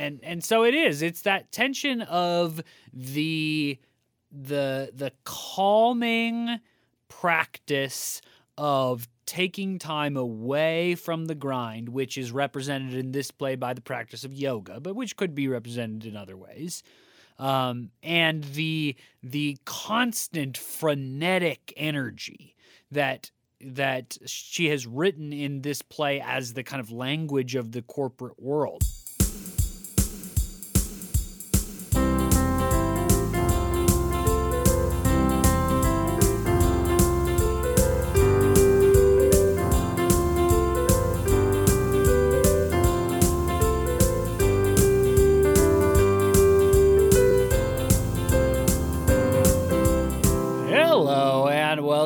and and so it is. It's that tension of the the the calming practice of taking time away from the grind, which is represented in this play by the practice of yoga, but which could be represented in other ways. Um, and the the constant frenetic energy that that she has written in this play as the kind of language of the corporate world.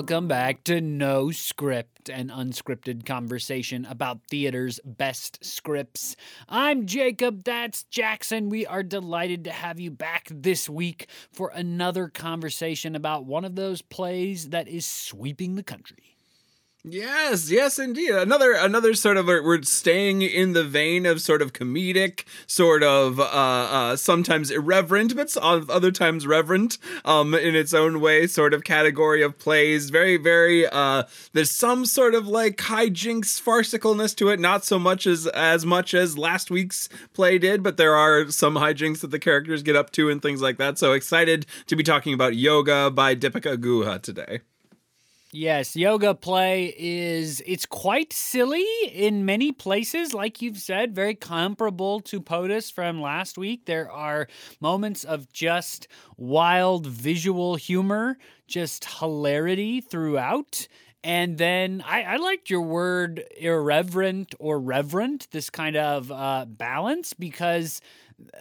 Welcome back to No Script, an unscripted conversation about theater's best scripts. I'm Jacob, that's Jackson. We are delighted to have you back this week for another conversation about one of those plays that is sweeping the country. Yes, yes, indeed. Another, another sort of we're staying in the vein of sort of comedic, sort of uh, uh, sometimes irreverent, but other times reverent, um, in its own way, sort of category of plays. Very, very. Uh, there's some sort of like hijinks, farcicalness to it. Not so much as as much as last week's play did, but there are some hijinks that the characters get up to and things like that. So excited to be talking about Yoga by Dipika Guha today. Yes, yoga play is it's quite silly in many places like you've said, very comparable to POTUS from last week. There are moments of just wild visual humor, just hilarity throughout. And then I, I liked your word irreverent or reverent, this kind of uh, balance, because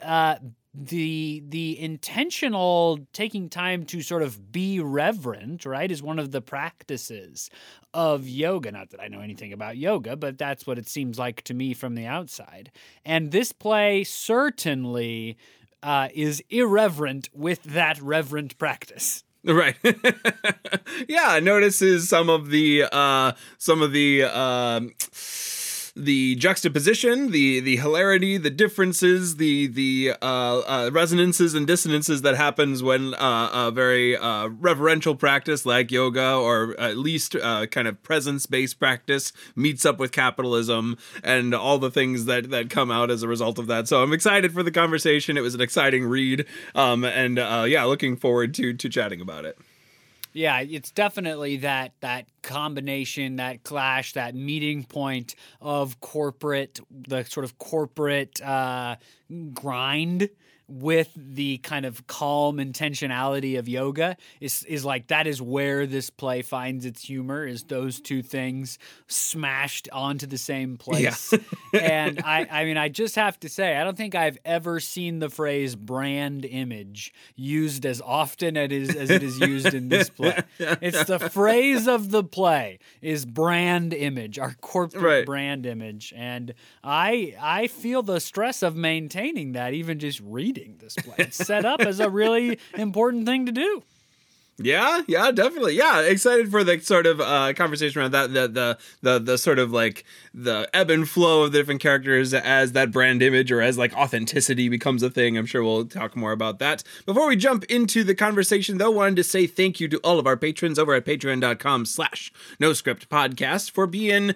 uh, the the intentional taking time to sort of be reverent right is one of the practices of yoga. Not that i know anything about yoga but that's what it seems like to me from the outside. And this play certainly uh, is irreverent with that reverent practice. Right. yeah, notices some of the uh some of the uh the juxtaposition, the the hilarity, the differences, the the uh, uh, resonances and dissonances that happens when uh, a very uh, reverential practice like yoga or at least uh, kind of presence based practice meets up with capitalism and all the things that that come out as a result of that. So I'm excited for the conversation. It was an exciting read, um, and yeah, looking forward to to chatting about it. Yeah, it's definitely that that combination, that clash, that meeting point of corporate, the sort of corporate uh, grind with the kind of calm intentionality of yoga is is like that is where this play finds its humor is those two things smashed onto the same place. Yeah. and I I mean I just have to say I don't think I've ever seen the phrase brand image used as often as it is, as it is used in this play. It's the phrase of the play is brand image, our corporate right. brand image. And I I feel the stress of maintaining that even just reading reading this play. It's set up as a really important thing to do. Yeah, yeah, definitely. Yeah, excited for the sort of uh, conversation around that, the, the the the sort of like the ebb and flow of the different characters as that brand image or as like authenticity becomes a thing. I'm sure we'll talk more about that. Before we jump into the conversation, though, wanted to say thank you to all of our patrons over at patreon.com/slash NoScript podcast for being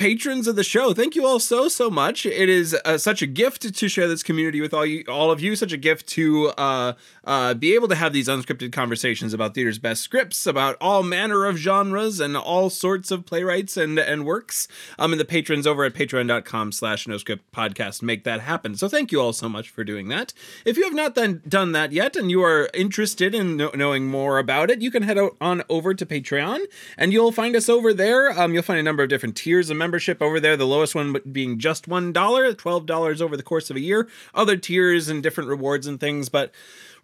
patrons of the show. Thank you all so so much. It is uh, such a gift to share this community with all you, all of you. Such a gift to uh, uh, be able to have these unscripted conversations about theater's best scripts, about all manner of genres and all sorts of playwrights and and works. Um, and the patrons over at Patreon.com/slash No Script Podcast make that happen. So thank you all so much for doing that. If you have not done done that yet, and you are interested in know, knowing more about it, you can head on over to Patreon, and you'll find us over there. Um, you'll find a number of different tiers of members membership over there, the lowest one being just $1, $12 over the course of a year. Other tiers and different rewards and things, but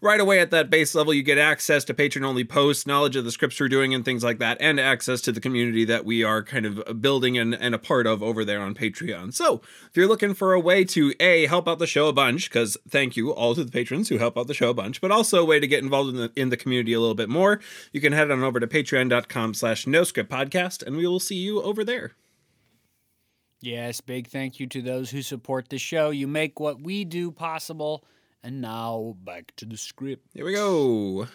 right away at that base level, you get access to patron only posts, knowledge of the scripts we're doing, and things like that, and access to the community that we are kind of building and, and a part of over there on Patreon. So if you're looking for a way to A, help out the show a bunch, because thank you all to the patrons who help out the show a bunch, but also a way to get involved in the, in the community a little bit more, you can head on over to patreon.com slash no script podcast, and we will see you over there. Yes, big thank you to those who support the show. You make what we do possible. And now back to the script. Here we go.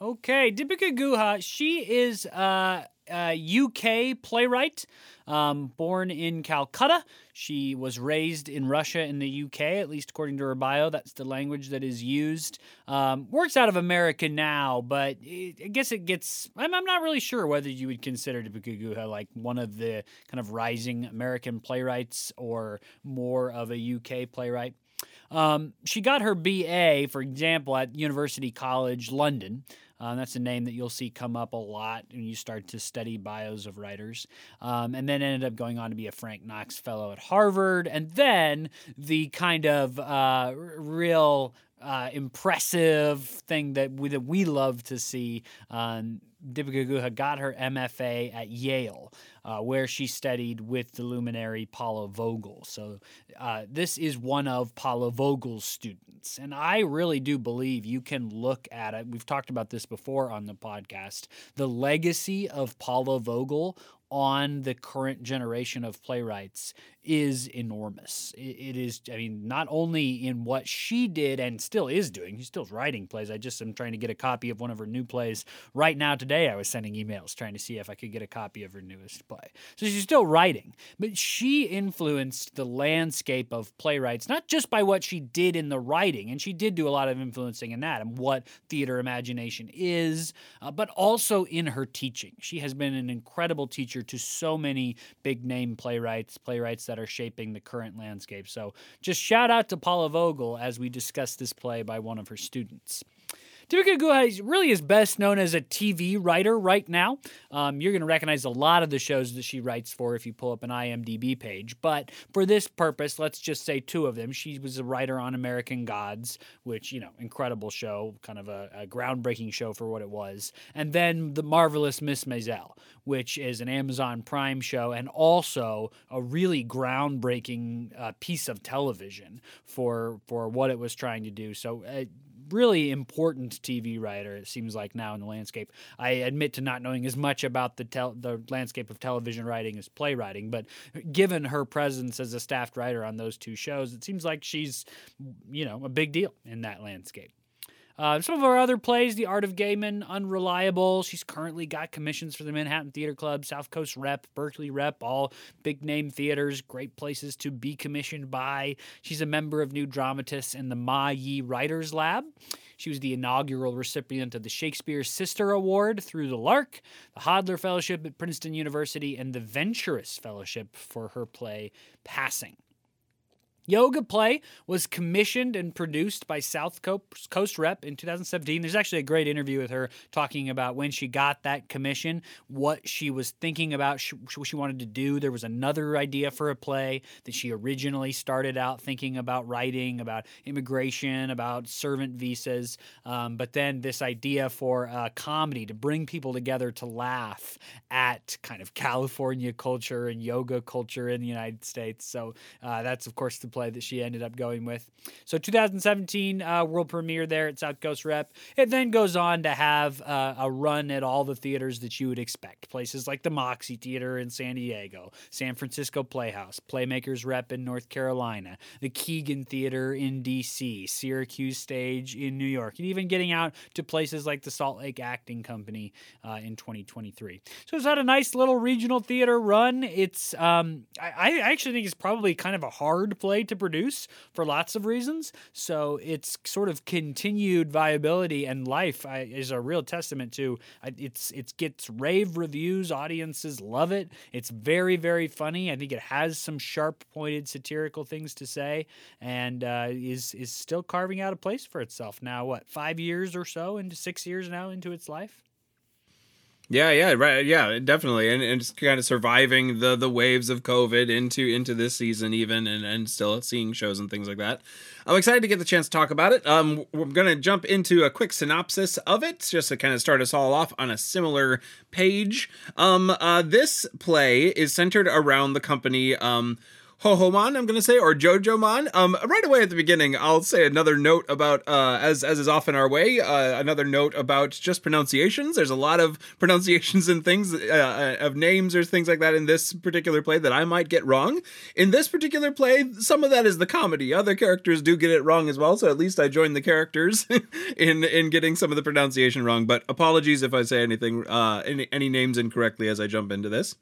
Okay, Dipika Guha, she is uh, a UK playwright, um, born in Calcutta. She was raised in Russia in the UK, at least according to her bio. That's the language that is used. Um, works out of America now, but it, I guess it gets. I'm, I'm, not really sure whether you would consider Dipika Guha like one of the kind of rising American playwrights or more of a UK playwright. Um, she got her BA, for example, at University College London. Uh, that's a name that you'll see come up a lot when you start to study bios of writers. Um, and then ended up going on to be a Frank Knox Fellow at Harvard. And then the kind of uh, real uh, impressive thing that we, that we love to see. Um, Dipika Guha got her MFA at Yale, uh, where she studied with the luminary Paula Vogel. So uh, this is one of Paula Vogel's students, and I really do believe you can look at it. We've talked about this before on the podcast. The legacy of Paula Vogel on the current generation of playwrights is enormous. It is, I mean, not only in what she did and still is doing, she's still writing plays. I just am trying to get a copy of one of her new plays right now. Today, I was sending emails trying to see if I could get a copy of her newest play. So she's still writing, but she influenced the landscape of playwrights, not just by what she did in the writing, and she did do a lot of influencing in that and what theater imagination is, uh, but also in her teaching. She has been an incredible teacher to so many big name playwrights, playwrights that that are shaping the current landscape. So just shout out to Paula Vogel as we discuss this play by one of her students. Dipika Guha really is best known as a TV writer right now. Um, you're going to recognize a lot of the shows that she writes for if you pull up an IMDb page. But for this purpose, let's just say two of them. She was a writer on American Gods, which, you know, incredible show, kind of a, a groundbreaking show for what it was. And then The Marvelous Miss Maisel, which is an Amazon Prime show and also a really groundbreaking uh, piece of television for for what it was trying to do. So uh, really important TV writer. It seems like now in the landscape. I admit to not knowing as much about the tel- the landscape of television writing as playwriting, but given her presence as a staffed writer on those two shows, it seems like she's, you know, a big deal in that landscape. Uh, some of our other plays, The Art of Gaman, Unreliable. She's currently got commissions for the Manhattan Theater Club, South Coast Rep, Berkeley Rep, all big name theaters, great places to be commissioned by. She's a member of New Dramatists and the Ma Yi Writers Lab. She was the inaugural recipient of the Shakespeare Sister Award through the Lark, the Hodder Fellowship at Princeton University, and the Venturous Fellowship for her play Passing. Yoga Play was commissioned and produced by South Coast Rep in 2017. There's actually a great interview with her talking about when she got that commission, what she was thinking about, what she wanted to do. There was another idea for a play that she originally started out thinking about writing, about immigration, about servant visas. Um, but then this idea for a comedy to bring people together to laugh at kind of California culture and yoga culture in the United States. So uh, that's, of course, the play that she ended up going with. So 2017 uh, world premiere there at South Coast Rep. It then goes on to have uh, a run at all the theaters that you would expect. Places like the Moxie Theater in San Diego, San Francisco Playhouse, Playmakers Rep in North Carolina, the Keegan Theater in DC, Syracuse Stage in New York, and even getting out to places like the Salt Lake Acting Company uh, in 2023. So it's had a nice little regional theater run. It's um, I, I actually think it's probably kind of a hard play to produce for lots of reasons. So its sort of continued viability and life is a real testament to it's it gets rave reviews. Audiences love it. It's very very funny. I think it has some sharp pointed satirical things to say, and uh, is is still carving out a place for itself now. What five years or so into six years now into its life. Yeah, yeah, right, yeah, definitely, and and just kind of surviving the the waves of COVID into into this season even, and and still seeing shows and things like that. I'm excited to get the chance to talk about it. Um, we're gonna jump into a quick synopsis of it, just to kind of start us all off on a similar page. Um, uh, this play is centered around the company um Hohoman, I'm going to say, or Jojoman. Um, right away at the beginning, I'll say another note about, uh, as as is often our way, uh, another note about just pronunciations. There's a lot of pronunciations and things uh, of names or things like that in this particular play that I might get wrong. In this particular play, some of that is the comedy. Other characters do get it wrong as well, so at least I join the characters in in getting some of the pronunciation wrong. But apologies if I say anything, uh, any any names incorrectly as I jump into this.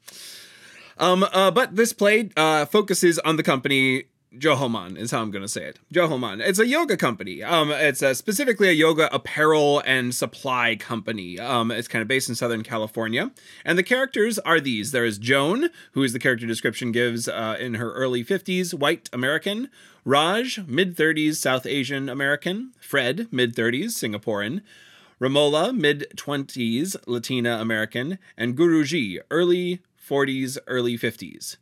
Um, uh, but this play uh, focuses on the company Johoman is how I'm going to say it. Johoman. It's a yoga company. Um, it's a, specifically a yoga apparel and supply company. Um, it's kind of based in Southern California. And the characters are these. There is Joan, who is the character description gives uh, in her early 50s, white American. Raj, mid 30s, South Asian American. Fred, mid 30s, Singaporean. Ramola, mid 20s, Latina American. And Guruji, early 40s, early 50s.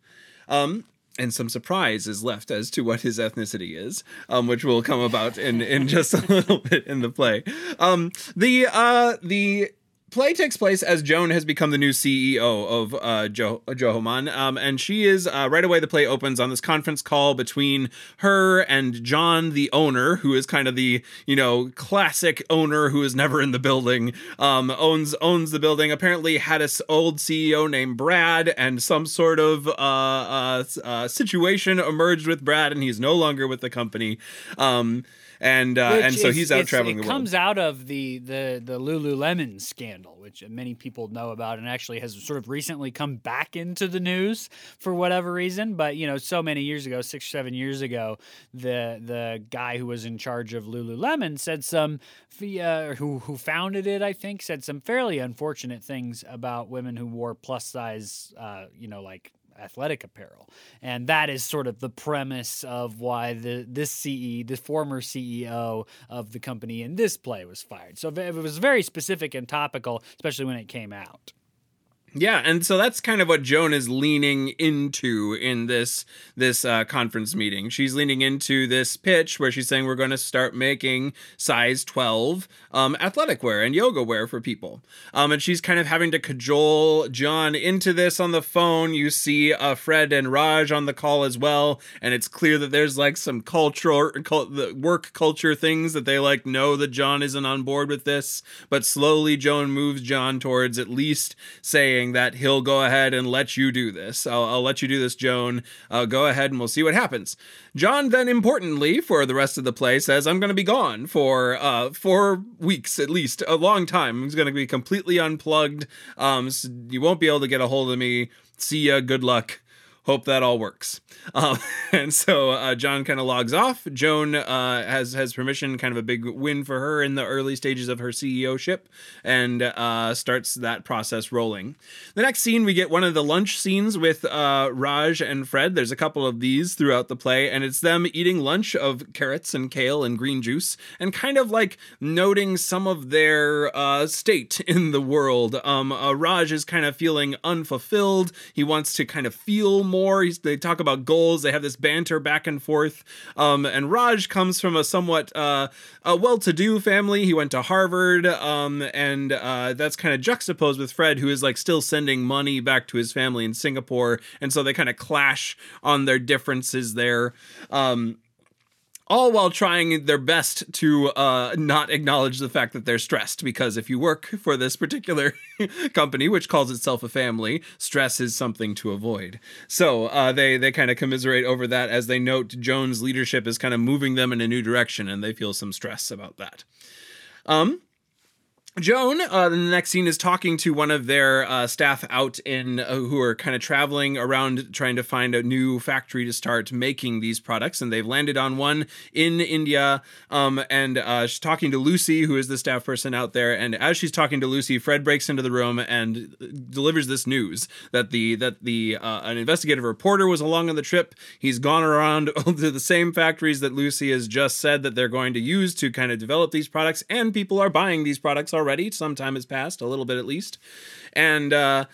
Um, and some surprise is left as to what his ethnicity is, um, which will come about in, in just a little bit in the play. Um, the uh, the play takes place as Joan has become the new CEO of uh, jo- Johoman, um, and she is uh, right away. The play opens on this conference call between her and John, the owner, who is kind of the you know classic owner who is never in the building, um, owns owns the building. Apparently, had a old CEO named Brad, and some sort of uh, uh, uh, situation emerged with Brad, and he's no longer with the company. Um, and uh, and so he's out traveling. It comes out of the the the Lululemon scandal, which many people know about, and actually has sort of recently come back into the news for whatever reason. But you know, so many years ago, six or seven years ago, the the guy who was in charge of Lululemon said some uh, who who founded it, I think, said some fairly unfortunate things about women who wore plus size, uh, you know, like athletic apparel. And that is sort of the premise of why the this CE, the former CEO of the company in this play was fired. So it was very specific and topical, especially when it came out. Yeah, and so that's kind of what Joan is leaning into in this this uh, conference meeting. She's leaning into this pitch where she's saying we're going to start making size twelve um, athletic wear and yoga wear for people. Um, and she's kind of having to cajole John into this on the phone. You see uh, Fred and Raj on the call as well, and it's clear that there's like some cultural the work culture things that they like know that John isn't on board with this. But slowly, Joan moves John towards at least saying saying that he'll go ahead and let you do this. I'll, I'll let you do this, Joan. Uh, go ahead and we'll see what happens. John then, importantly, for the rest of the play, says, I'm going to be gone for uh, four weeks at least, a long time. He's going to be completely unplugged. Um, so you won't be able to get a hold of me. See ya. Good luck hope that all works. Um, and so uh, John kind of logs off. Joan uh, has has permission, kind of a big win for her in the early stages of her CEO ship, and uh, starts that process rolling. The next scene, we get one of the lunch scenes with uh, Raj and Fred. There's a couple of these throughout the play, and it's them eating lunch of carrots and kale and green juice, and kind of like noting some of their uh, state in the world. Um, uh, Raj is kind of feeling unfulfilled. He wants to kind of feel more. He's, they talk about goals. They have this banter back and forth. Um, and Raj comes from a somewhat uh, a well-to-do family. He went to Harvard, um, and uh, that's kind of juxtaposed with Fred, who is like still sending money back to his family in Singapore, and so they kind of clash on their differences there. Um, all while trying their best to uh, not acknowledge the fact that they're stressed. Because if you work for this particular company, which calls itself a family, stress is something to avoid. So uh, they they kind of commiserate over that as they note Joan's leadership is kind of moving them in a new direction, and they feel some stress about that. Um, Joan, uh, the next scene is talking to one of their uh, staff out in uh, who are kind of traveling around trying to find a new factory to start making these products, and they've landed on one in India. Um, and uh, she's talking to Lucy, who is the staff person out there. And as she's talking to Lucy, Fred breaks into the room and delivers this news that the that the uh, an investigative reporter was along on the trip. He's gone around to the same factories that Lucy has just said that they're going to use to kind of develop these products, and people are buying these products already already. Some time has passed, a little bit at least. And uh,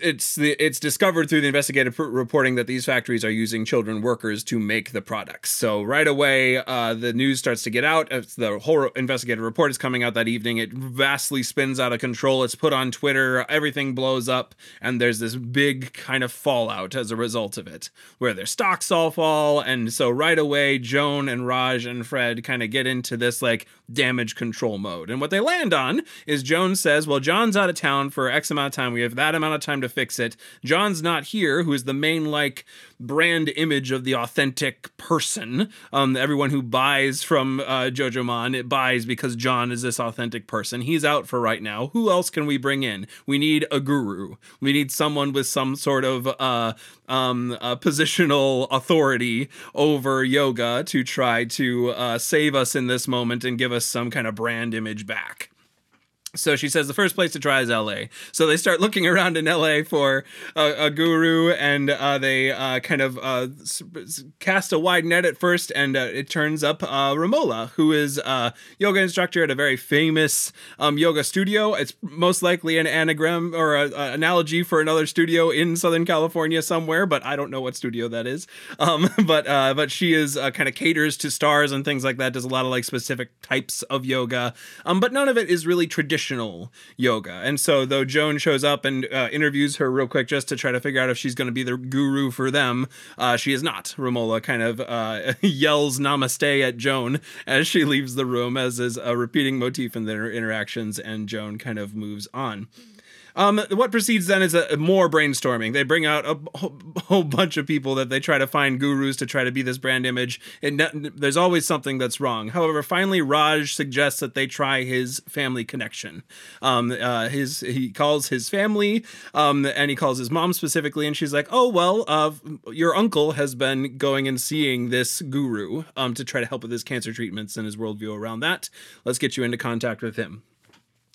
it's the it's discovered through the investigative reporting that these factories are using children workers to make the products. So right away, uh, the news starts to get out. The whole investigative report is coming out that evening. It vastly spins out of control. It's put on Twitter. Everything blows up, and there's this big kind of fallout as a result of it, where their stocks all fall. And so right away, Joan and Raj and Fred kind of get into this like damage control mode. And what they land on is Jones says, "Well, John's out of town for X amount of time. We have that amount of time." to fix it. John's not here, who is the main like brand image of the authentic person. Um, everyone who buys from uh, Jojoman, it buys because John is this authentic person. He's out for right now. Who else can we bring in? We need a guru. We need someone with some sort of uh, um, positional authority over yoga to try to uh, save us in this moment and give us some kind of brand image back. So she says the first place to try is LA. So they start looking around in LA for a, a guru, and uh, they uh, kind of uh, cast a wide net at first, and uh, it turns up uh, Romola, who is a yoga instructor at a very famous um, yoga studio. It's most likely an anagram or an analogy for another studio in Southern California somewhere, but I don't know what studio that is. Um, but uh, but she is kind of caters to stars and things like that. Does a lot of like specific types of yoga, um, but none of it is really traditional traditional yoga. And so, though Joan shows up and uh, interviews her real quick just to try to figure out if she's going to be the guru for them, uh, she is not. Romola kind of uh, yells namaste at Joan as she leaves the room, as is a repeating motif in their interactions, and Joan kind of moves on. Um, what proceeds then is a, more brainstorming. They bring out a whole bunch of people that they try to find gurus to try to be this brand image. And there's always something that's wrong. However, finally, Raj suggests that they try his family connection. Um, uh, his he calls his family, um, and he calls his mom specifically, and she's like, "Oh well, uh, your uncle has been going and seeing this guru um, to try to help with his cancer treatments and his worldview around that. Let's get you into contact with him."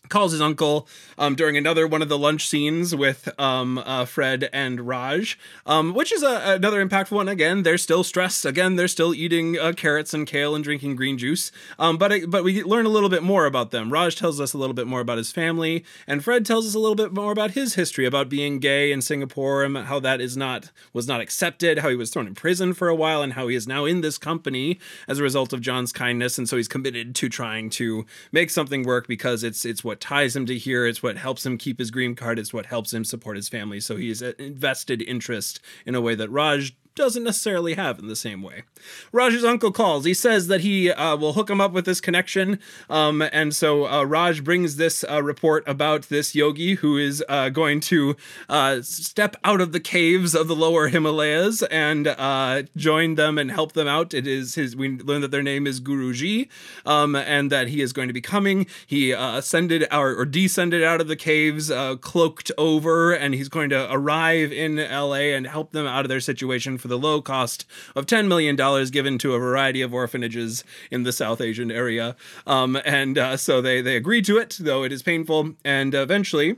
Calls his uncle um, during another one of the lunch scenes with um, uh, Fred and Raj, um, which is a, another impactful one. Again, they're still stressed. Again, they're still eating uh, carrots and kale and drinking green juice. Um, but it, but we learn a little bit more about them. Raj tells us a little bit more about his family, and Fred tells us a little bit more about his history, about being gay in Singapore and how that is not was not accepted, how he was thrown in prison for a while, and how he is now in this company as a result of John's kindness, and so he's committed to trying to make something work because it's it's what ties him to here. It's what helps him keep his green card. It's what helps him support his family. So he's an invested interest in a way that Raj doesn't necessarily have in the same way. Raj's uncle calls. He says that he uh, will hook him up with this connection. Um, and so uh, Raj brings this uh, report about this yogi who is uh, going to uh, step out of the caves of the lower Himalayas and uh, join them and help them out. It is his, we learn that their name is Guruji um, and that he is going to be coming. He ascended or, or, descended out of the caves, cloaked over, and he's going to arrive in LA and help them out of their situation for the low cost of $10 million given to a variety of orphanages in the South Asian area. Um, and uh, so they, they agree to it, though it is painful. And eventually,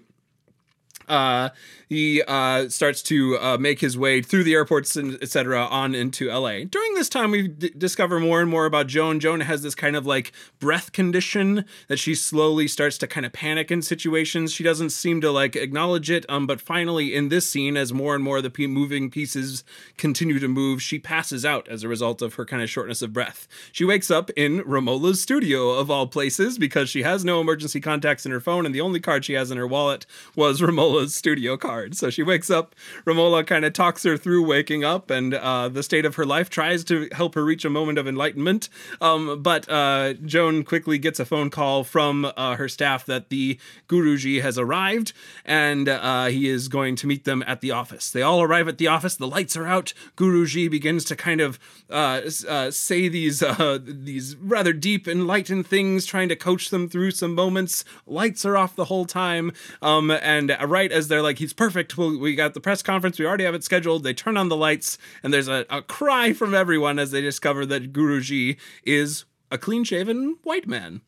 uh, he uh, starts to uh, make his way through the airports and etc. on into LA. During this time, we d- discover more and more about Joan. Joan has this kind of like breath condition that she slowly starts to kind of panic in situations. She doesn't seem to like acknowledge it. Um, but finally, in this scene, as more and more of the p- moving pieces continue to move, she passes out as a result of her kind of shortness of breath. She wakes up in Romola's studio of all places because she has no emergency contacts in her phone, and the only card she has in her wallet was Romola's studio card. So she wakes up. Romola kind of talks her through waking up and uh, the state of her life, tries to help her reach a moment of enlightenment. Um, but uh, Joan quickly gets a phone call from uh, her staff that the Guruji has arrived and uh, he is going to meet them at the office. They all arrive at the office. The lights are out. Guruji begins to kind of uh, uh, say these these rather deep, enlightened things, trying to coach them through some moments. Lights are off the whole time. Um, and right as they're like, he's perfect perfect. we got the press conference. We already have it scheduled. They turn on the lights, and there's a, a cry from everyone as they discover that Guruji is a clean shaven white man.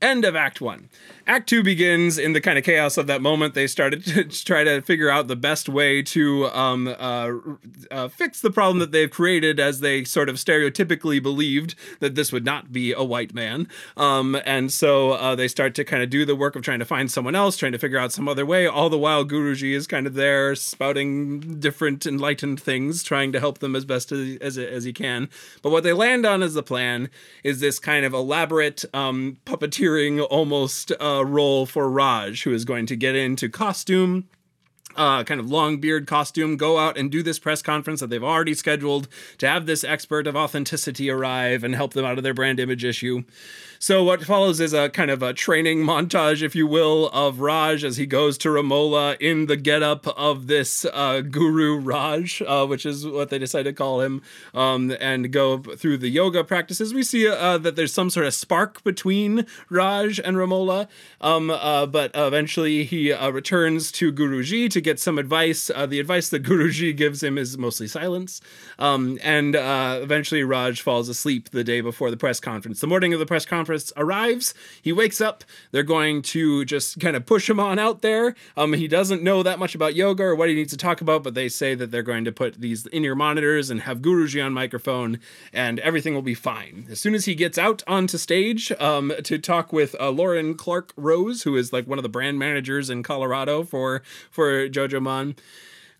End of Act One. Act Two begins in the kind of chaos of that moment. They started to try to figure out the best way to um, uh, uh, fix the problem that they've created, as they sort of stereotypically believed that this would not be a white man. Um, and so uh, they start to kind of do the work of trying to find someone else, trying to figure out some other way. All the while, Guruji is kind of there, spouting different enlightened things, trying to help them as best as, as, as he can. But what they land on as the plan is this kind of elaborate um, puppeteer almost uh, role for Raj, who is going to get into costume uh, kind of long beard costume, go out and do this press conference that they've already scheduled to have this expert of authenticity arrive and help them out of their brand image issue. So what follows is a kind of a training montage, if you will, of Raj as he goes to Romola in the getup of this uh, guru Raj, uh, which is what they decided to call him, um, and go through the yoga practices. We see uh, that there's some sort of spark between Raj and Romola, um, uh, but eventually he uh, returns to Guruji to get some advice. Uh, the advice that Guruji gives him is mostly silence, um, and eventually Raj falls asleep the day before the press conference. The morning of the press conference arrives. He wakes up. They're going to just kind of push him on out there. Um, he doesn't know that much about yoga or what he needs to talk about, but they say that they're going to put these in ear monitors and have Guruji on microphone, and everything will be fine. As soon as he gets out onto stage um, to talk with uh, Lauren Clark Rose, who is like one of the brand managers in Colorado for for Jojoman.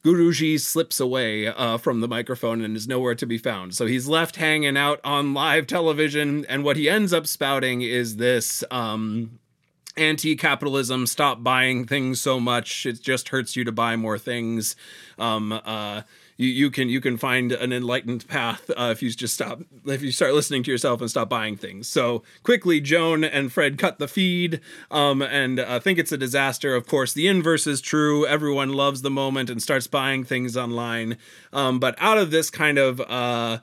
Guruji slips away uh, from the microphone and is nowhere to be found. So he's left hanging out on live television, and what he ends up spouting is this. Um, anti-capitalism stop buying things so much it just hurts you to buy more things um, uh, you, you can you can find an enlightened path uh, if you just stop if you start listening to yourself and stop buying things. So quickly, Joan and Fred cut the feed um, and uh, think it's a disaster. Of course, the inverse is true. Everyone loves the moment and starts buying things online. Um, but out of this kind of uh,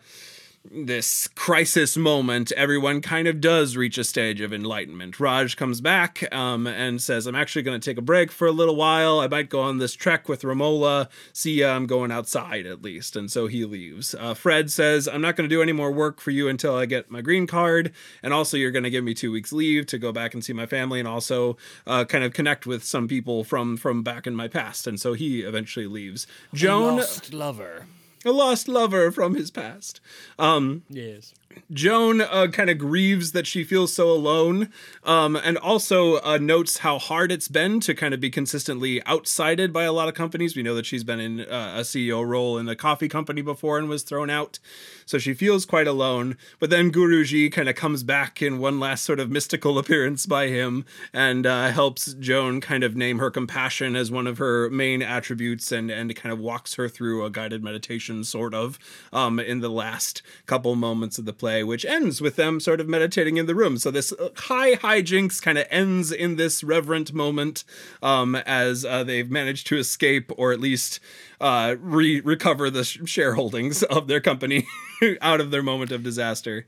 this crisis moment, everyone kind of does reach a stage of enlightenment. Raj comes back um, and says, I'm actually going to take a break for a little while. I might go on this trek with Romola. See ya, I'm going outside at least. And so he leaves. Uh, Fred says, I'm not going to do any more work for you until I get my green card. And also, you're going to give me two weeks leave to go back and see my family and also uh, kind of connect with some people from, from back in my past. And so he eventually leaves. Joan. lost lover a lost lover from his past. Um, yes. Joan uh, kind of grieves that she feels so alone, um, and also uh, notes how hard it's been to kind of be consistently outsided by a lot of companies. We know that she's been in uh, a CEO role in a coffee company before and was thrown out, so she feels quite alone. But then Guruji kind of comes back in one last sort of mystical appearance by him and uh, helps Joan kind of name her compassion as one of her main attributes and and kind of walks her through a guided meditation, sort of, um, in the last couple moments of the play, which ends with them sort of meditating in the room. So this uh, high hijinks kind of ends in this reverent moment um, as uh, they've managed to escape or at least uh, re- recover the shareholdings of their company out of their moment of disaster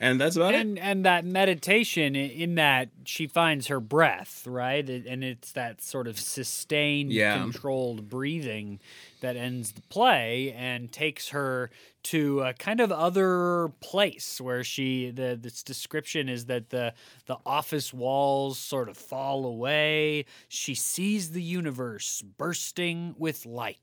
and that's about and, it. And that meditation, in that she finds her breath, right? And it's that sort of sustained, yeah. controlled breathing that ends the play and takes her to a kind of other place where she the this description is that the the office walls sort of fall away she sees the universe bursting with light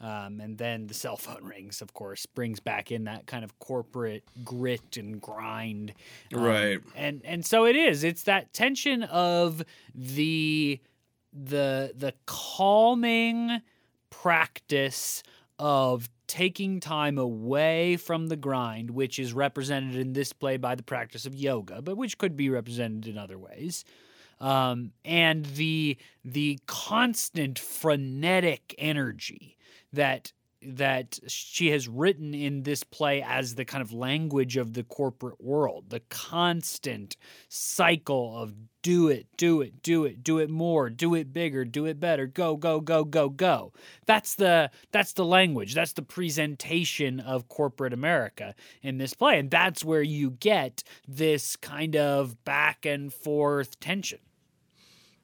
um, and then the cell phone rings, of course, brings back in that kind of corporate grit and grind. Um, right. And and so it is. It's that tension of the the the calming practice of taking time away from the grind, which is represented in this play by the practice of yoga, but which could be represented in other ways. Um, and the the constant frenetic energy that that she has written in this play as the kind of language of the corporate world the constant cycle of do it do it do it do it more do it bigger do it better go go go go go. That's the that's the language. That's the presentation of corporate america in this play. And that's where you get this kind of back and forth tension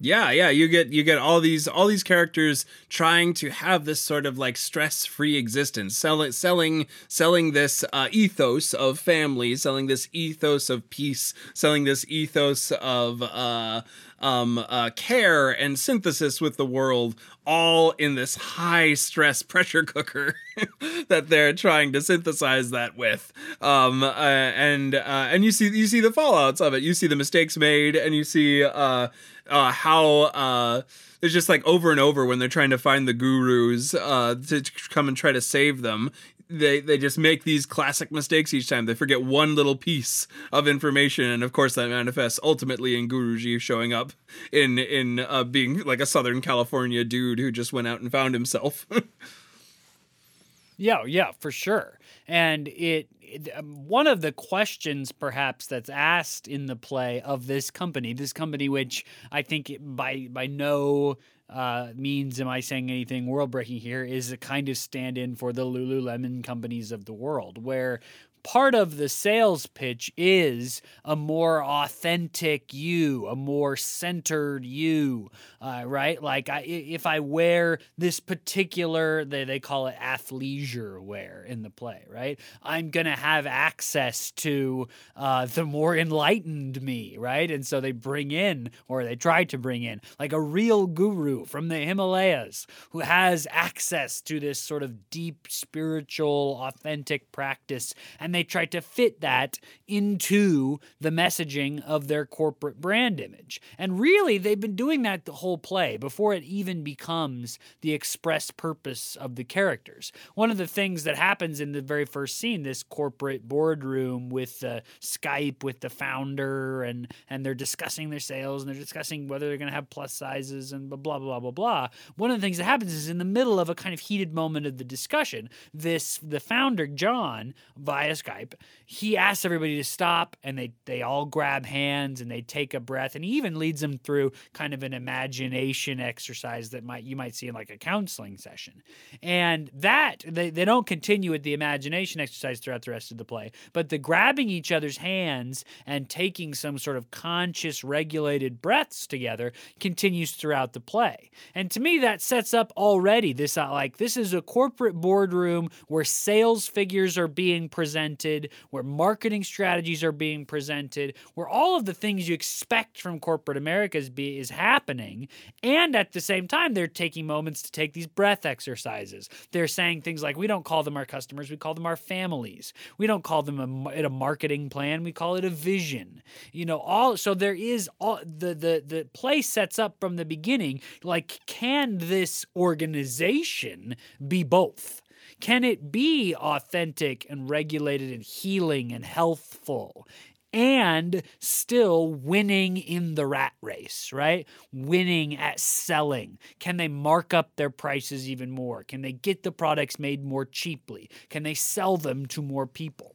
Yeah, yeah, you get you get all these all these characters trying to have this sort of like stress-free existence, selling selling selling this uh, ethos of family, selling this ethos of peace, selling this ethos of uh, um, uh, care and synthesis with the world, all in this high stress pressure cooker that they're trying to synthesize that with. Um, uh, and uh, and you see you see the fallouts of it. You see the mistakes made, and you see uh, uh, how uh, there's just like over and over when they're trying to find the gurus uh, to come and try to save them. They they just make these classic mistakes each time. They forget one little piece of information, and of course that manifests ultimately in Guruji showing up in in uh, being like a Southern California dude who just went out and found himself. yeah, yeah, for sure. And it um, one of the questions perhaps that's asked in the play of this company, this company which I think by by no uh, means am I saying anything world breaking here, is a kind of stand in for the Lululemon companies of the world, where part of the sales pitch is a more authentic you, a more centered you, uh, right? Like I, if I wear this particular, they, they call it athleisure wear in the play, right? I'm going to have access to uh, the more enlightened me, right? And so they bring in, or they try to bring in, like a real guru from the Himalayas who has access to this sort of deep spiritual, authentic practice. And they try to fit that into the messaging of their corporate brand image. And really, they've been doing that the whole play before it even becomes the express purpose of the characters. One of the things that happens in the very first scene, this corporate boardroom with Skype with the founder and and they're discussing their sales and they're discussing whether they're going to have plus sizes and blah blah blah blah blah. One of the things that happens is in the middle of a kind of heated moment of the discussion, this the founder John via Skype, he asks everybody to stop and they they all grab hands and they take a breath and he even leads them through kind of an imagination exercise that might you might see in like a counseling session. And that they, they don't continue with the imagination exercise throughout the rest of the play, but the grabbing each other's hands and taking some sort of conscious regulated breaths together continues throughout the play. And to me that sets up already this uh, like this is a corporate boardroom where sales figures are being presented, where marketing strategies are being presented, where all of the things you expect from corporate America is, be, is happening. And at the same time, they're taking moments to take these breath exercises. They're saying things like, we don't call them our customers, we call them our families. We don't call them a, a marketing plan, we call it a vision. You know, all so there is all the the the play sets up from the beginning like can this organization be both? Can it be authentic and regulated and healing and healthful? and still winning in the rat race, right? Winning at selling. Can they mark up their prices even more? Can they get the products made more cheaply? Can they sell them to more people?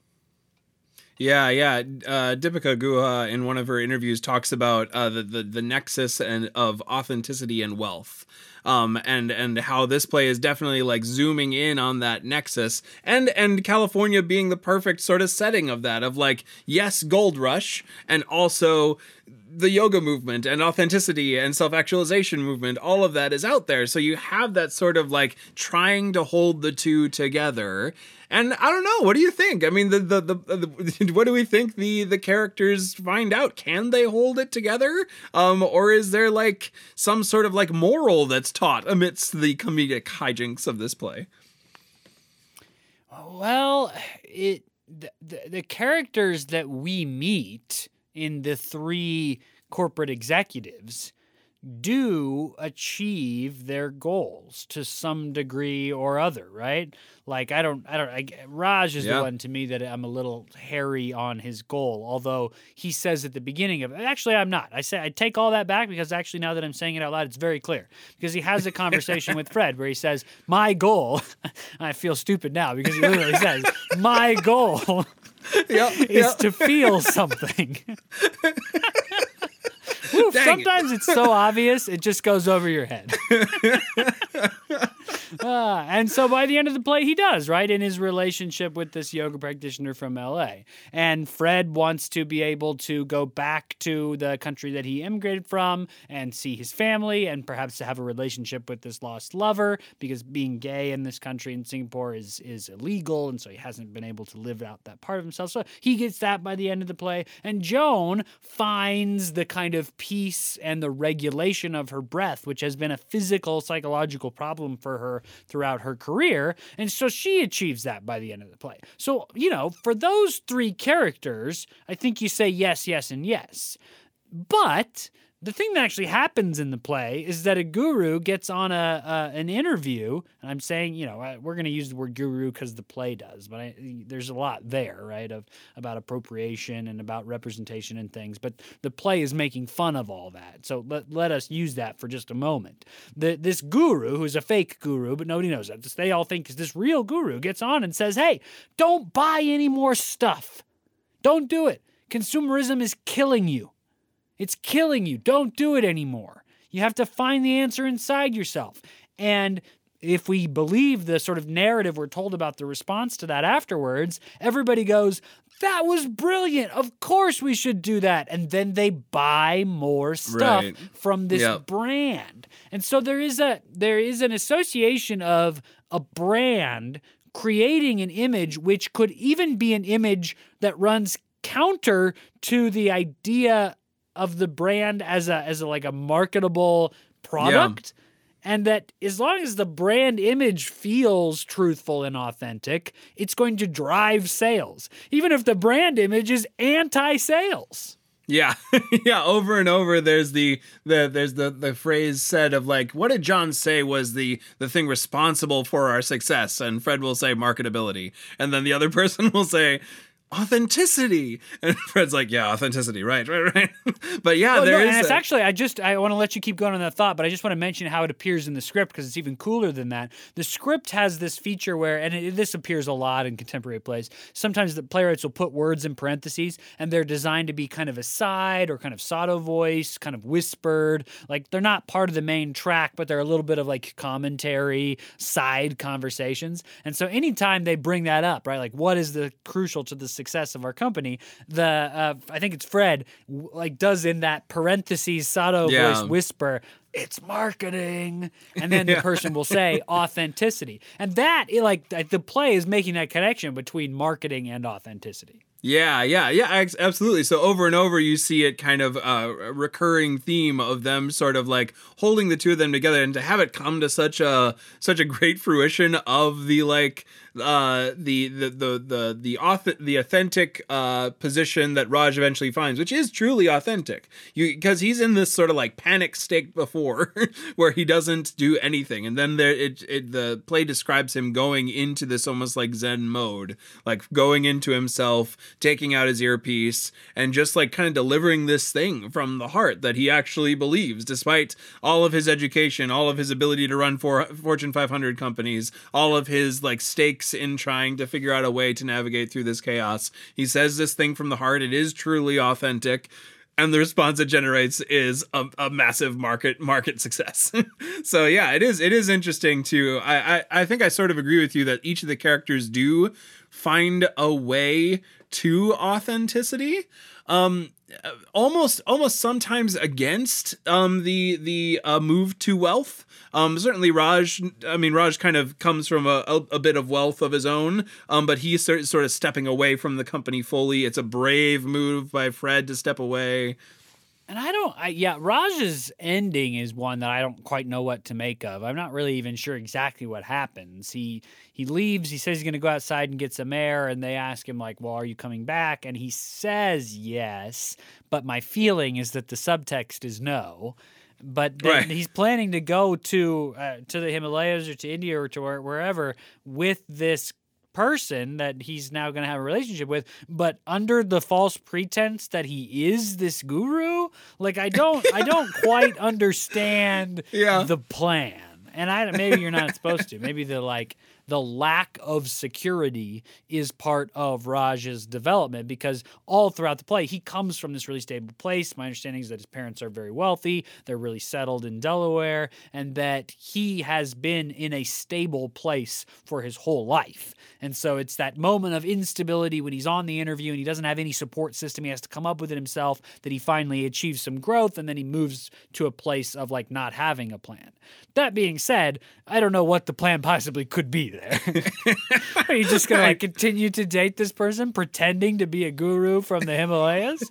Yeah, yeah. Uh, Dipika Guha in one of her interviews talks about uh, the, the the nexus and of authenticity and wealth. Um, and and how this play is definitely like zooming in on that nexus, and and California being the perfect sort of setting of that of like yes, gold rush, and also the yoga movement and authenticity and self-actualization movement. All of that is out there. So you have that sort of like trying to hold the two together and I don't know. What do you think? I mean, the the, the, the what do we think the the characters find out? Can they hold it together? Um, or is there like some sort of like moral that's taught amidst the comedic hijinks of this play? Well, it the, the, the characters that we meet in the three corporate executives do achieve their goals to some degree or other, right? Like I don't, I don't. I, Raj is yeah. the one to me that I'm a little hairy on his goal. Although he says at the beginning of, actually I'm not. I say I take all that back because actually now that I'm saying it out loud, it's very clear because he has a conversation with Fred where he says, "My goal." I feel stupid now because he literally says, "My goal." Yep, is yep. to feel something. Sometimes it. it's so obvious, it just goes over your head. Uh, and so by the end of the play, he does, right? In his relationship with this yoga practitioner from LA. And Fred wants to be able to go back to the country that he immigrated from and see his family and perhaps to have a relationship with this lost lover because being gay in this country in Singapore is, is illegal. And so he hasn't been able to live out that part of himself. So he gets that by the end of the play. And Joan finds the kind of peace and the regulation of her breath, which has been a physical, psychological problem for her throughout her career. And so she achieves that by the end of the play. So, you know, for those three characters, I think you say yes, yes, and yes. But the thing that actually happens in the play is that a guru gets on a, an interview, and I'm saying, you know, we're going to use the word guru because the play does, but I, there's a lot there, right, of about appropriation and about representation and things. But the play is making fun of all that, so let let us use that for just a moment. The, this guru, who's a fake guru, but nobody knows that, they all think is this real guru, gets on and says, "Hey, don't buy any more stuff. Don't do it. Consumerism is killing you." It's killing you. Don't do it anymore. You have to find the answer inside yourself. And if we believe the sort of narrative we're told about the response to that afterwards, everybody goes, that was brilliant. Of course we should do that. And then they buy more stuff Right. from this Yep. brand. And so there is a there is an association of a brand creating an image which could even be an image that runs counter to the idea of the brand as a as a like a marketable product and that as long as the brand image feels truthful and authentic it's going to drive sales even if the brand image is anti-sales Yeah, yeah. Over and over, there's the the there's the the phrase said of like, what did John say was the the thing responsible for our success? And Fred will say marketability, and then the other person will say authenticity, and Fred's like, yeah, authenticity, right, right, right. but yeah, Well, there no, is. and it's a- actually I just I want to let you keep going on that thought, but I just want to mention how it appears in the script because it's even cooler than that. The script has this feature where, and it, this appears a lot in contemporary plays. Sometimes the playwrights will put words in parentheses, and they're designed to be kind of aside or kind of sotto voice, kind of whispered. Like they're not part of the main track, but they're a little bit of like commentary, side conversations. And so anytime they bring that up, right, like what is the crucial to the success of our company, the uh, I think it's Fred like does in that parentheses sotto Yeah. voice whisper. It's marketing, and then the person will say authenticity, and that it, like the play is making that connection between marketing and authenticity. Yeah, yeah, yeah, absolutely. So over and over, you see it kind of uh, a recurring theme of them sort of like holding the two of them together, and to have it come to such a such a great fruition of the like uh the the the the the auth- the authentic uh position that Raj eventually finds, which is truly authentic. Because he's in this sort of like panic state before, where he doesn't do anything, and then there it, it the play describes him going into this almost like Zen mode, like going into himself, taking out his earpiece, and just like kind of delivering this thing from the heart that he actually believes, despite all of his education, all of his ability to run for Fortune 500 companies, all of his like stakes in trying to figure out a way to navigate through this chaos. He says this thing from the heart. It is truly authentic and the response it generates is a, a massive market market success. so yeah, it is it is interesting to I, I I think I sort of agree with you that each of the characters do find a way to authenticity. Um almost almost sometimes against um the the uh, move to wealth. Um certainly raj i mean raj kind of comes from a, a, a bit of wealth of his own um but he's sort, sort of stepping away from the company fully. It's a brave move by fred to step away And I don't, I, yeah, Raj's ending is one that I don't quite know what to make of. I'm not really even sure exactly what happens. He he leaves. He says he's going to go outside and get some air, and they ask him like, "Well, are you coming back?" And he says yes, but my feeling is that the subtext is no. But then Right. he's planning to go to uh, to the Himalayas or to India or to wherever with this person that he's now going to have a relationship with but under the false pretense that he is this guru like i don't i don't quite understand Yeah. the plan and i maybe you're not supposed to maybe the like the lack of security is part of Raj's development because all throughout the play, he comes from this really stable place. My understanding is that his parents are very wealthy, they're really settled in Delaware, and that he has been in a stable place for his whole life. And so it's that moment of instability when he's on the interview and he doesn't have any support system. He has to come up with it himself that he finally achieves some growth and then he moves to a place of like not having a plan. That being said, I don't know what the plan possibly could be there. Are you just going to like continue to date this person pretending to be a guru from the Himalayas?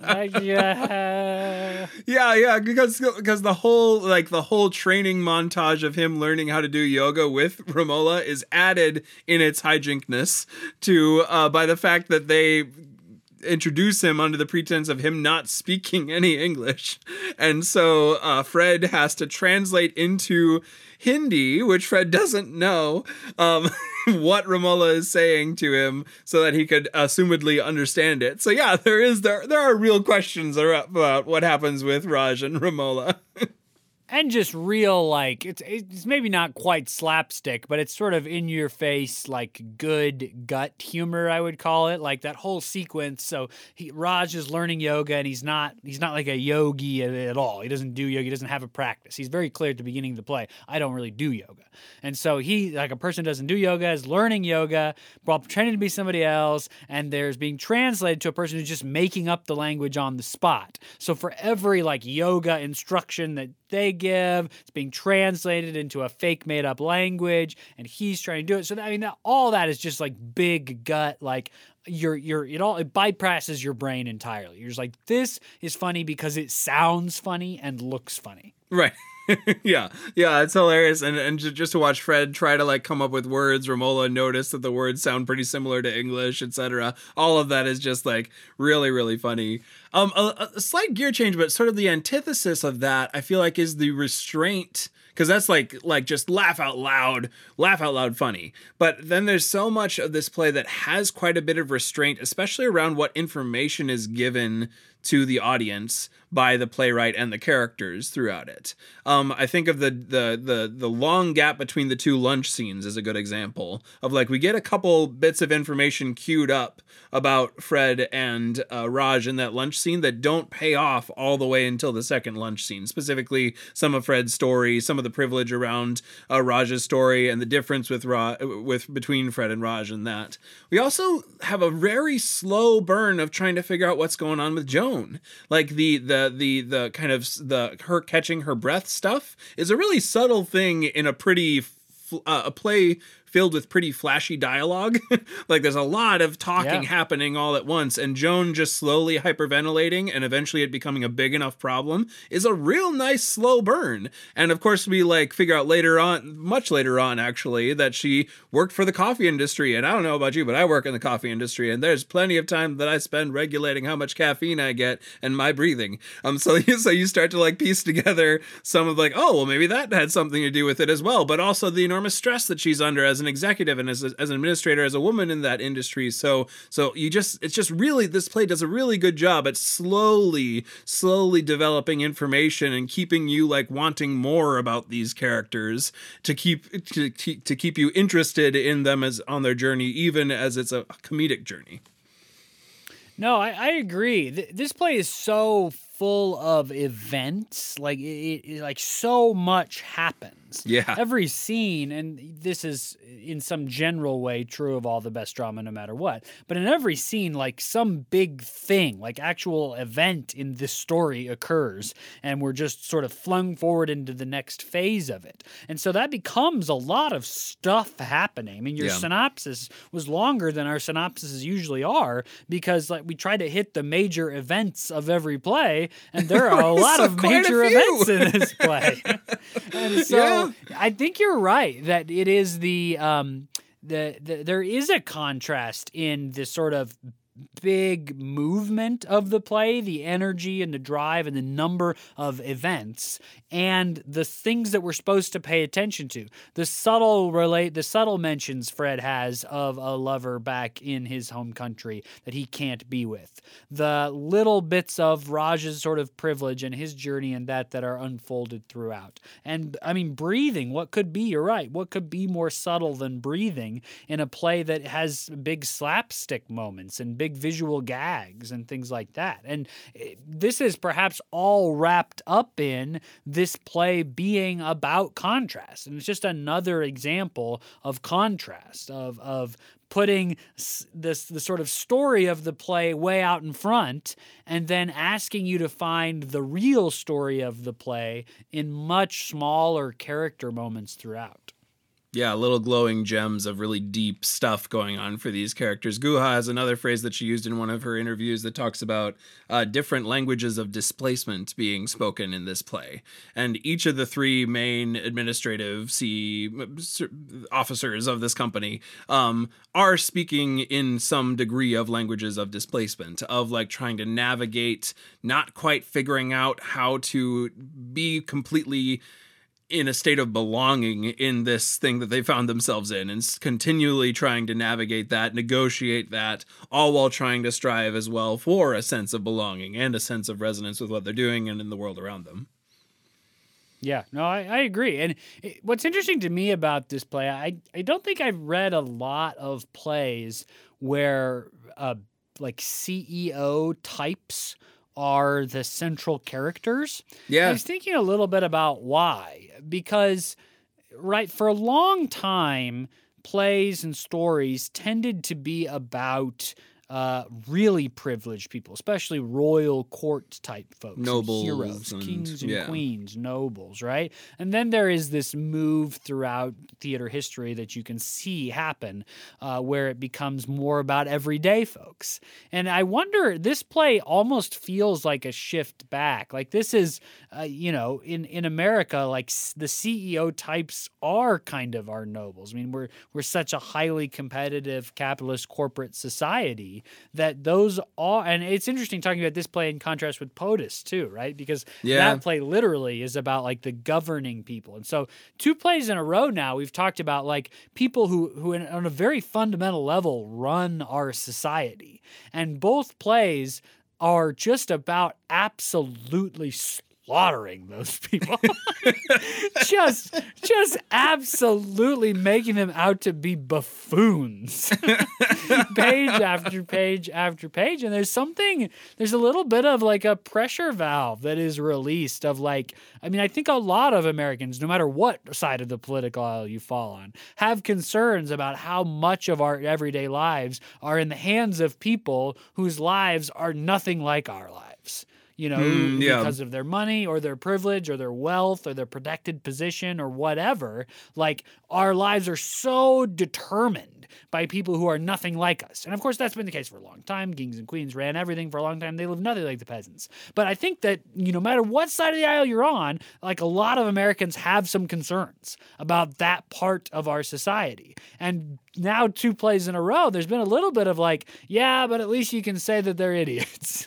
Like, yeah. Yeah, yeah, because because the whole like the whole training montage of him learning how to do yoga with Romola is added in its hijinkness to uh, by the fact that they introduce him under the pretense of him not speaking any English. And so uh, Fred has to translate into Hindi, which Fred doesn't know, um, what Romola is saying to him so that he could assumedly understand it. So yeah, there is there there are real questions about what happens with Raj and Romola. and just real like it's it's maybe not quite slapstick, but it's sort of in your face like good gut humor I would call it. Like that whole sequence. So he, Raj is learning yoga and he's not he's not like a yogi at, at all. He doesn't do yoga. He doesn't have a practice. He's very clear at the beginning of the play. I don't really do yoga, and so he like a person doesn't do yoga is learning yoga while pretending to be somebody else, and there's being translated to a person who's just making up the language on the spot. So for every like yoga instruction that they give. It's being translated into a fake made up language, and he's trying to do it. So I mean, all that is just like big gut, like you're you're it all it bypasses your brain entirely. You're just like this is funny because it sounds funny and looks funny. Right. yeah, yeah, it's hilarious, and and just to watch Fred try to like come up with words, Romola notice that the words sound pretty similar to English, etc. All of that is just like really, really funny. Um, a, a slight gear change, but sort of the antithesis of that, I feel like, is the restraint because that's like like just laugh out loud, laugh out loud funny. But then there's so much of this play that has quite a bit of restraint, especially around what information is given to the audience by the playwright and the characters throughout it. Um, I think of the, the the the long gap between the two lunch scenes as a good example of like we get a couple bits of information queued up about Fred and uh, Raj in that lunch scene that don't pay off all the way until the second lunch scene. Specifically, some of Fred's story, some of the privilege around uh, Raj's story, and the difference with Ra- with between Fred and Raj and that. We also have a very slow burn of trying to figure out what's going on with Joan. Like the the the the kind of the her catching her breath stuff is a really subtle thing in a pretty uh, a play filled with pretty flashy dialogue. like there's a lot of talking yeah. happening all at once, and Joan just slowly hyperventilating and eventually it becoming a big enough problem is a real nice slow burn. And of course, we like figure out later on, much later on actually, that she worked for the coffee industry. And I don't know about you, but I work in the coffee industry, and there's plenty of time that I spend regulating how much caffeine I get and my breathing. Um, so so you start to like piece together some of like, oh well, maybe that had something to do with it as well, but also the enormous stress that she's under as an an executive and as, a, as an administrator, as a woman in that industry. So so you just it's just really this play does a really good job at slowly slowly developing information and keeping you like wanting more about these characters to keep to, to keep you interested in them as on their journey, even as it's a comedic journey. No, I, I agree. This play is so full of events. Like it, it, like so much happens. Yeah. Every scene, and this is in some general way true of all the best drama, no matter what. But in every scene, like some big thing, like actual event in this story occurs, and we're just sort of flung forward into the next phase of it. And so that becomes a lot of stuff happening. I mean, your yeah. synopsis was longer than our synopses usually are because like we try to hit the major events of every play and there are a lot of major events in this play. and so yeah. I think you're right that it is the um the, the there is a contrast in this sort of big movement of the play, the energy and the drive and the number of events, and the things that we're supposed to pay attention to. The subtle relate, the subtle mentions Fred has of a lover back in his home country that he can't be with. The little bits of Raj's sort of privilege and his journey and that that are unfolded throughout. And I mean, breathing. What could be? You're right. What could be more subtle than breathing in a play that has big slapstick moments and big visual gags and things like that? And eh, this is perhaps all wrapped up in this play being about contrast. And it's just another example of contrast, of, of putting this the sort of story of the play way out in front and then asking you to find the real story of the play in much smaller character moments throughout yeah, little glowing gems of really deep stuff going on for these characters. Guha has another phrase that she used in one of her interviews that talks about uh, different languages of displacement being spoken in this play. And each of the three main administrative C officers of this company um, are speaking in some degree of languages of displacement, of like trying to navigate, not quite figuring out how to be completely in a state of belonging in this thing that they found themselves in and continually trying to navigate that, negotiate that, all while trying to strive as well for a sense of belonging and a sense of resonance with what they're doing and in the world around them. Yeah, no, I, I agree. And it, what's interesting to me about this play, I, I don't think I've read a lot of plays where uh, like CEO types are the central characters. Yeah. I was thinking a little bit about why. Because, right, for a long time, plays and stories tended to be about uh, really privileged people, especially royal court type folks, nobles, and heroes, and, kings and yeah. queens, nobles, right? And then there is this move throughout theater history that you can see happen, uh, where it becomes more about everyday folks. And I wonder, this play almost feels like a shift back. Like this is, uh, you know, in in America, like the CEO types are kind of our nobles. I mean, we're we're such a highly competitive capitalist corporate society that those are, and it's interesting talking about this play in contrast with POTUS too, right? Because yeah. that play literally is about like the governing people. And so two plays in a row now, we've talked about like people who, who on a very fundamental level run our society. And both plays are just about absolutely slaughtering those people. just just absolutely making them out to be buffoons. page after page after page and there's something there's a little bit of like a pressure valve that is released of like I mean I think a lot of Americans no matter what side of the political aisle you fall on have concerns about how much of our everyday lives are in the hands of people whose lives are nothing like our lives you know, Mm, yeah. because of their money or their privilege or their wealth or their protected position or whatever. Like our lives are so determined by people who are nothing like us. And of course, that's been the case for a long time. Kings and queens ran everything for a long time. They lived nothing like the peasants. But I think that, you know, no matter what side of the aisle you're on, like a lot of Americans have some concerns about that part of our society. And now, two plays in a row, there's been a little bit of like, yeah, but at least you can say that they're idiots.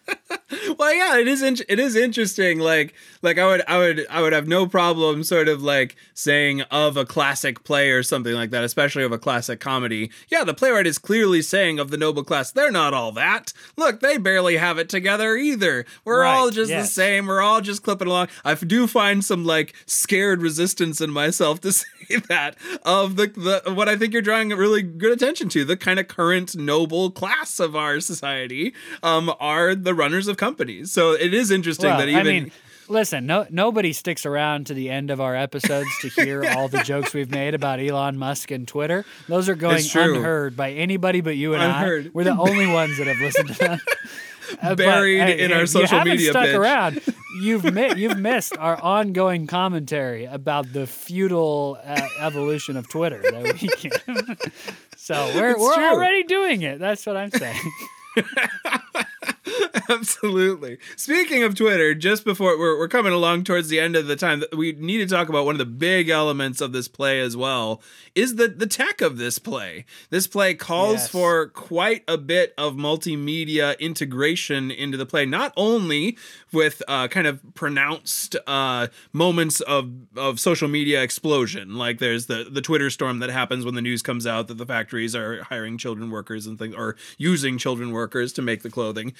well yeah it is in- it is interesting like like i would i would i would have no problem sort of like saying of a classic play or something like that especially of a classic comedy. Yeah the playwright is clearly saying of the noble class they're not all that. Look they barely have it together either. We're Right, all just the same. We're all just clipping along. I do find some like scared resistance in myself to say that of the, the what i think you're drawing really good attention to. The kind of current noble class of our society um are the runners of companies so it is interesting Well, that even I mean, listen, no nobody sticks around to the end of our episodes to hear all the jokes we've made about Elon Musk and Twitter. Those are going unheard by anybody but you and Unheard. I. We're the only ones that have listened to them. Uh, but, Buried hey, in our social you haven't media stuck pitch. around. You've mi- you've missed our ongoing commentary about the feudal uh, evolution of Twitter that we can. so we're It's we're true. already doing it. That's what I'm saying. Absolutely. Speaking of Twitter, just before we're, we're coming along towards the end of the time, we need to talk about one of the big elements of this play as well is the the tech of this play. This play calls Yes. for quite a bit of multimedia integration into the play, not only with uh, kind of pronounced uh, moments of of social media explosion, like there's the the Twitter storm that happens when the news comes out that the factories are hiring children workers and things, or using children workers to make the clothing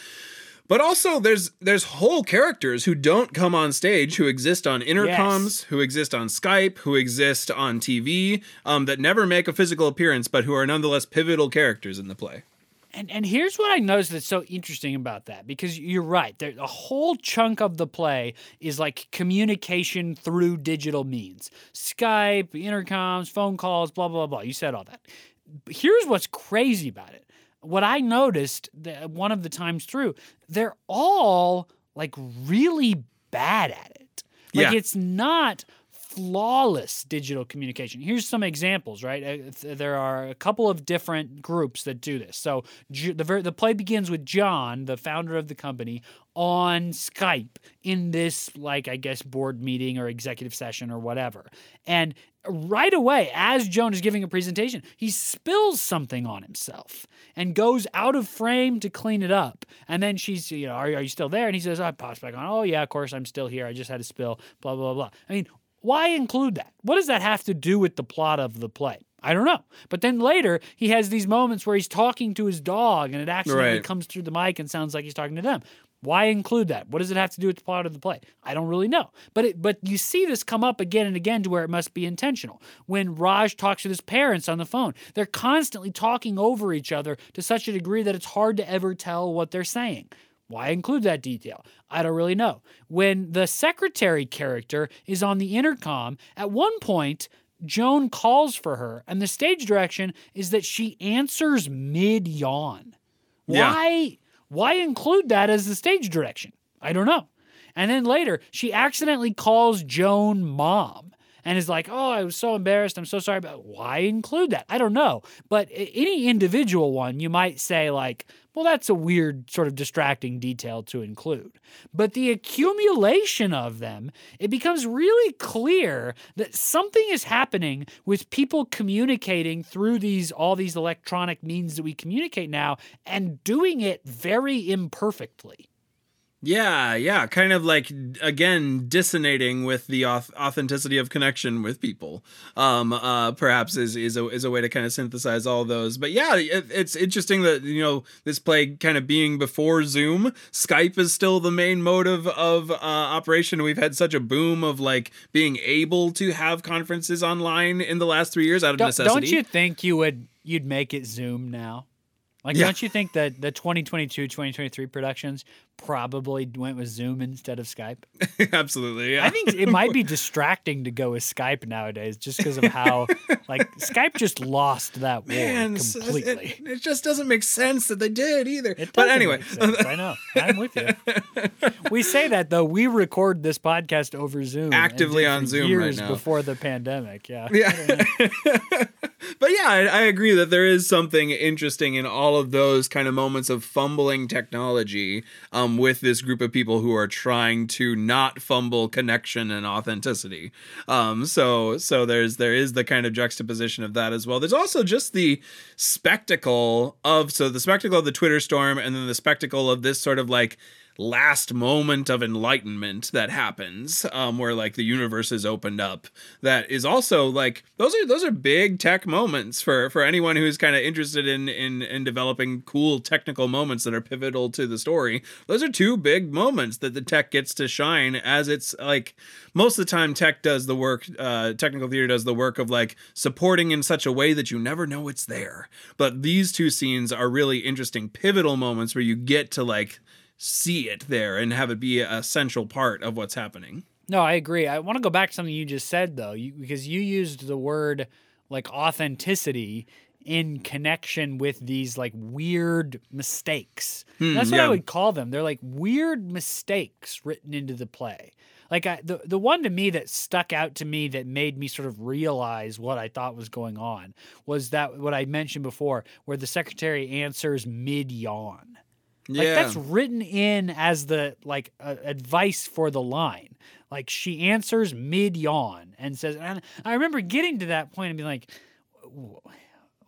but also there's there's whole characters who don't come on stage who exist on intercoms Yes. who exist on skype who exist on tv um, that never make a physical appearance but who are nonetheless pivotal characters in the play And and here's what I noticed that's so interesting about that because you're right. There, a whole chunk of the play is like communication through digital means, Skype, intercoms, phone calls, blah blah blah. You said all that. Here's what's crazy about it. What I noticed one of the times through, they're all like really bad at it. Like Yeah. it's not flawless digital communication. Here's some examples, right? Uh, There are a couple of different groups that do this. So the ver- the play begins with John, the founder of the company, on Skype in this like I guess board meeting or executive session or whatever. And right away as Joan is giving a presentation, he spills something on himself and goes out of frame to clean it up. And then she's, you know, are, are you still there? And he says, I pops back on. Oh yeah, of course I'm still here. I just had a spill. Blah blah blah. I mean, why include that? What does that have to do with the plot of the play? I don't know. But then later, he has these moments where he's talking to his dog and it accidentally Right. comes through the mic and sounds like he's talking to them. Why include that? What does it have to do with the plot of the play? I don't really know. But it, but you see this come up again and again to where it must be intentional. When Raj talks to his parents on the phone, they're constantly talking over each other to such a degree that it's hard to ever tell what they're saying. Why include that detail? I don't really know. When the secretary character is on the intercom, at one point, Joan calls for her, and the stage direction is that she answers mid yawn. Yeah. Why? Include that as the stage direction? I don't know. And then later, she accidentally calls Joan mom and is like, "Oh, I was so embarrassed. I'm so sorry." But why include that? I don't know. But any individual one, you might say like, "Well, that's a weird sort of distracting detail to include." But the accumulation of them, it becomes really clear that something is happening with people communicating through these all these electronic means that we communicate now and doing it very imperfectly. Yeah yeah kind of like again dissonating with the authenticity of connection with people um uh perhaps is is a, is a way to kind of synthesize all those but yeah it, it's interesting that you know this play kind of being before zoom skype is still the main mode of of uh, operation we've had such a boom of like being able to have conferences online in the last three years out of Don't, necessity don't you think you would you'd make it Zoom now? Like, Yeah. don't you think that the 2022, 2023 productions probably went with Zoom instead of Skype? absolutely yeah I think it might be distracting to go with Skype nowadays just because of how, like, Skype just lost that war Man, s- completely. It, it just doesn't make sense that they did either. It but anyway. I know. I'm with you. We say that though. We record this podcast over Zoom, Actively on Zoom right years now. before the pandemic. Yeah. yeah. but yeah, I, I agree that there is something interesting in all of those kind of moments of fumbling technology um, with this group of people who are trying to not fumble connection and authenticity. Um, so so there's there is the kind of juxtaposition of that as well. There's also just the spectacle of so the spectacle of the Twitter storm and then the spectacle of this sort of like last moment of enlightenment that happens um where like the universe is opened up that is also like those are those are big tech moments for for anyone who's kind of interested in in in developing cool technical moments that are pivotal to the story. Those are two big moments that the tech gets to shine as it's like most of the time tech does the work uh technical theater does the work of like supporting in such a way that you never know it's there. But these two scenes are really interesting pivotal moments where you get to like see it there and have it be a central part of what's happening. No, I agree. I want to go back to something you just said though, you, because you used the word like authenticity in connection with these like weird mistakes. Hmm, That's what yeah. I would call them. They're like weird mistakes written into the play. Like I, the the one to me that stuck out to me that made me sort of realize what I thought was going on was that what I mentioned before, where the secretary answers mid yawn. Like Yeah. that's written in as the like uh, advice for the line. Like she answers mid yawn and says, and I remember getting to that point and being like,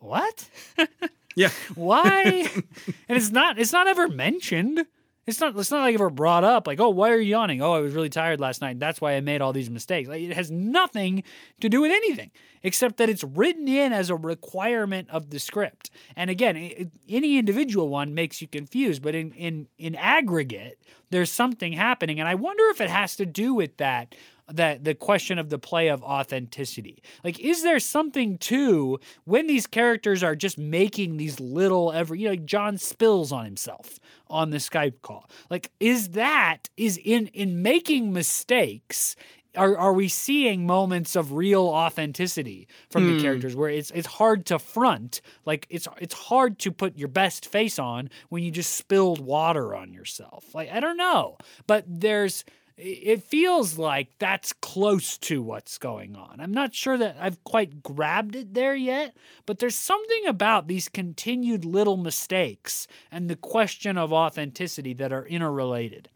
what? Yeah. Why? and it's not it's not ever mentioned. It's not it's not like ever brought up like, oh, why are you yawning? Oh, I was really tired last night. That's why I made all these mistakes. Like it has nothing to do with anything except that it's written in as a requirement of the script. And again, i i- any individual one makes you confused, but in in in aggregate, there's something happening and I wonder if it has to do with that that the question of the play of authenticity. Like, is there something to when these characters are just making these little every you know, like John spills on himself on the Skype call? Like, is that is in in making mistakes? Are, are we seeing moments of real authenticity from the hmm. characters where it's it's hard to front like it's it's hard to put your best face on when you just spilled water on yourself like I don't know but there's it feels like that's close to what's going on. I'm not sure that I've quite grabbed it there yet, but there's something about these continued little mistakes and the question of authenticity that are interrelated.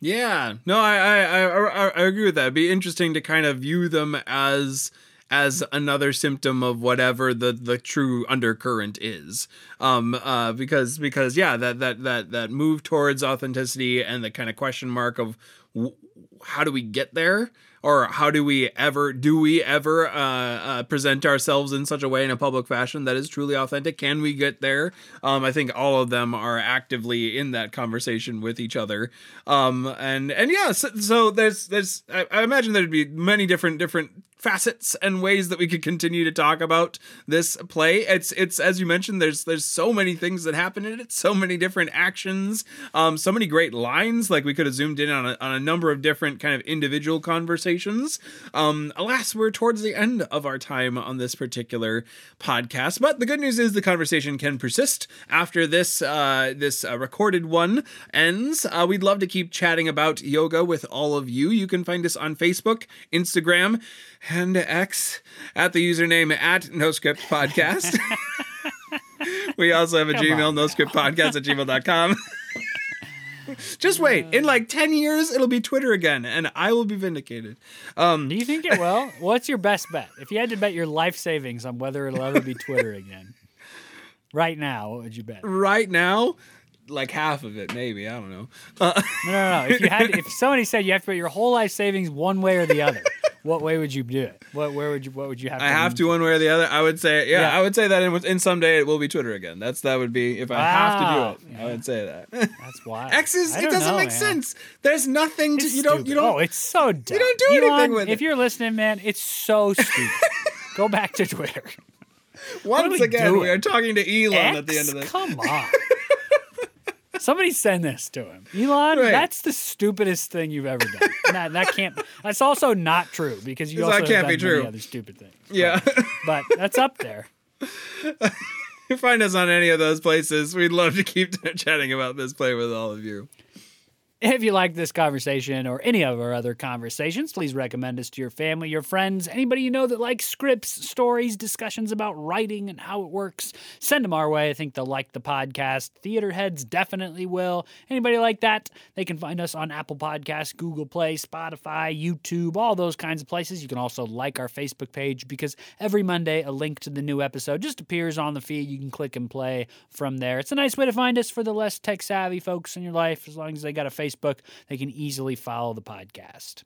Yeah, no, I, I I I agree with that. It'd be interesting to kind of view them as as another symptom of whatever the the true undercurrent is. Um, uh, because because yeah, that that that that move towards authenticity and the kind of question mark of how do we get there. Or how do we ever do we ever uh, uh, present ourselves in such a way in a public fashion that is truly authentic? Can we get there? Um, I think all of them are actively in that conversation with each other. Um, and and yeah, so, so there's there's I, I imagine there'd be many different different facets and ways that we could continue to talk about this play. It's it's as you mentioned, there's there's so many things that happen in it, so many different actions, um, so many great lines. Like we could have zoomed in on a, on a number of different kind of individual conversations. Um, alas, we're towards the end of our time on this particular podcast, but the good news is the conversation can persist after this uh, this uh, recorded one ends. Uh, we'd love to keep chatting about yoga with all of you. You can find us on Facebook, Instagram, and X at the username at NoScript Podcast. we also have a Come Gmail, on NoScriptPodcast at gmail.com. Just wait. In like 10 years, it'll be Twitter again, and I will be vindicated. Um, Do you think it will? What's your best bet? If you had to bet your life savings on whether it'll ever be Twitter again, right now, what would you bet? Right now, like half of it, maybe. I don't know. Uh, no, no. If you had, if somebody said you have to bet your whole life savings one way or the other, what way would you do it? What where would you what would you have? I have to one way or the other. I would say, yeah, Yeah. I would say that in, in someday it will be Twitter again. That's that would be if I have to do ah. it. I would say that. That's why X is it doesn't know, make man. sense. There's nothing to you don't you don't Oh, it's so dumb. You don't do anything with If it. If you're listening, man, it's so stupid. Go back to Twitter. once we again we are talking to Elon at the end of this. Come on. Somebody send this to him. Elon, Right. that's the stupidest thing you've ever done. that, that can't. That's also not true because you That also can't have done be true. many other stupid things. Yeah. But that's up there. You find us on any of those places. We'd love to keep chatting about this play with all of you. If you like this conversation or any of our other conversations, please recommend us to your family, your friends, anybody you know that likes scripts, stories, discussions about writing and how it works. Send them our way. I think they'll like the podcast. Theater heads definitely will. Anybody like that, they can find us on Apple Podcasts, Google Play, Spotify, YouTube, all those kinds of places. You can also like our Facebook page because every Monday a link to the new episode just appears on the feed. You can click and play from there. It's a nice way to find us for the less tech savvy folks in your life. As long as they got a Facebook, they can easily follow the podcast.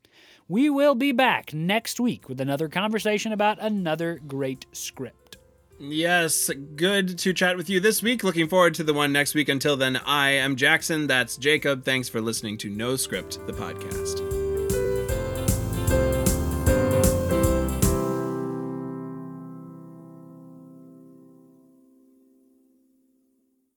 We will be back next week with another conversation about another great script. Yes, good to chat with you this week. Looking forward to the one next week. Until then, I am Jackson. That's Jacob. Thanks for listening to No Script, the podcast.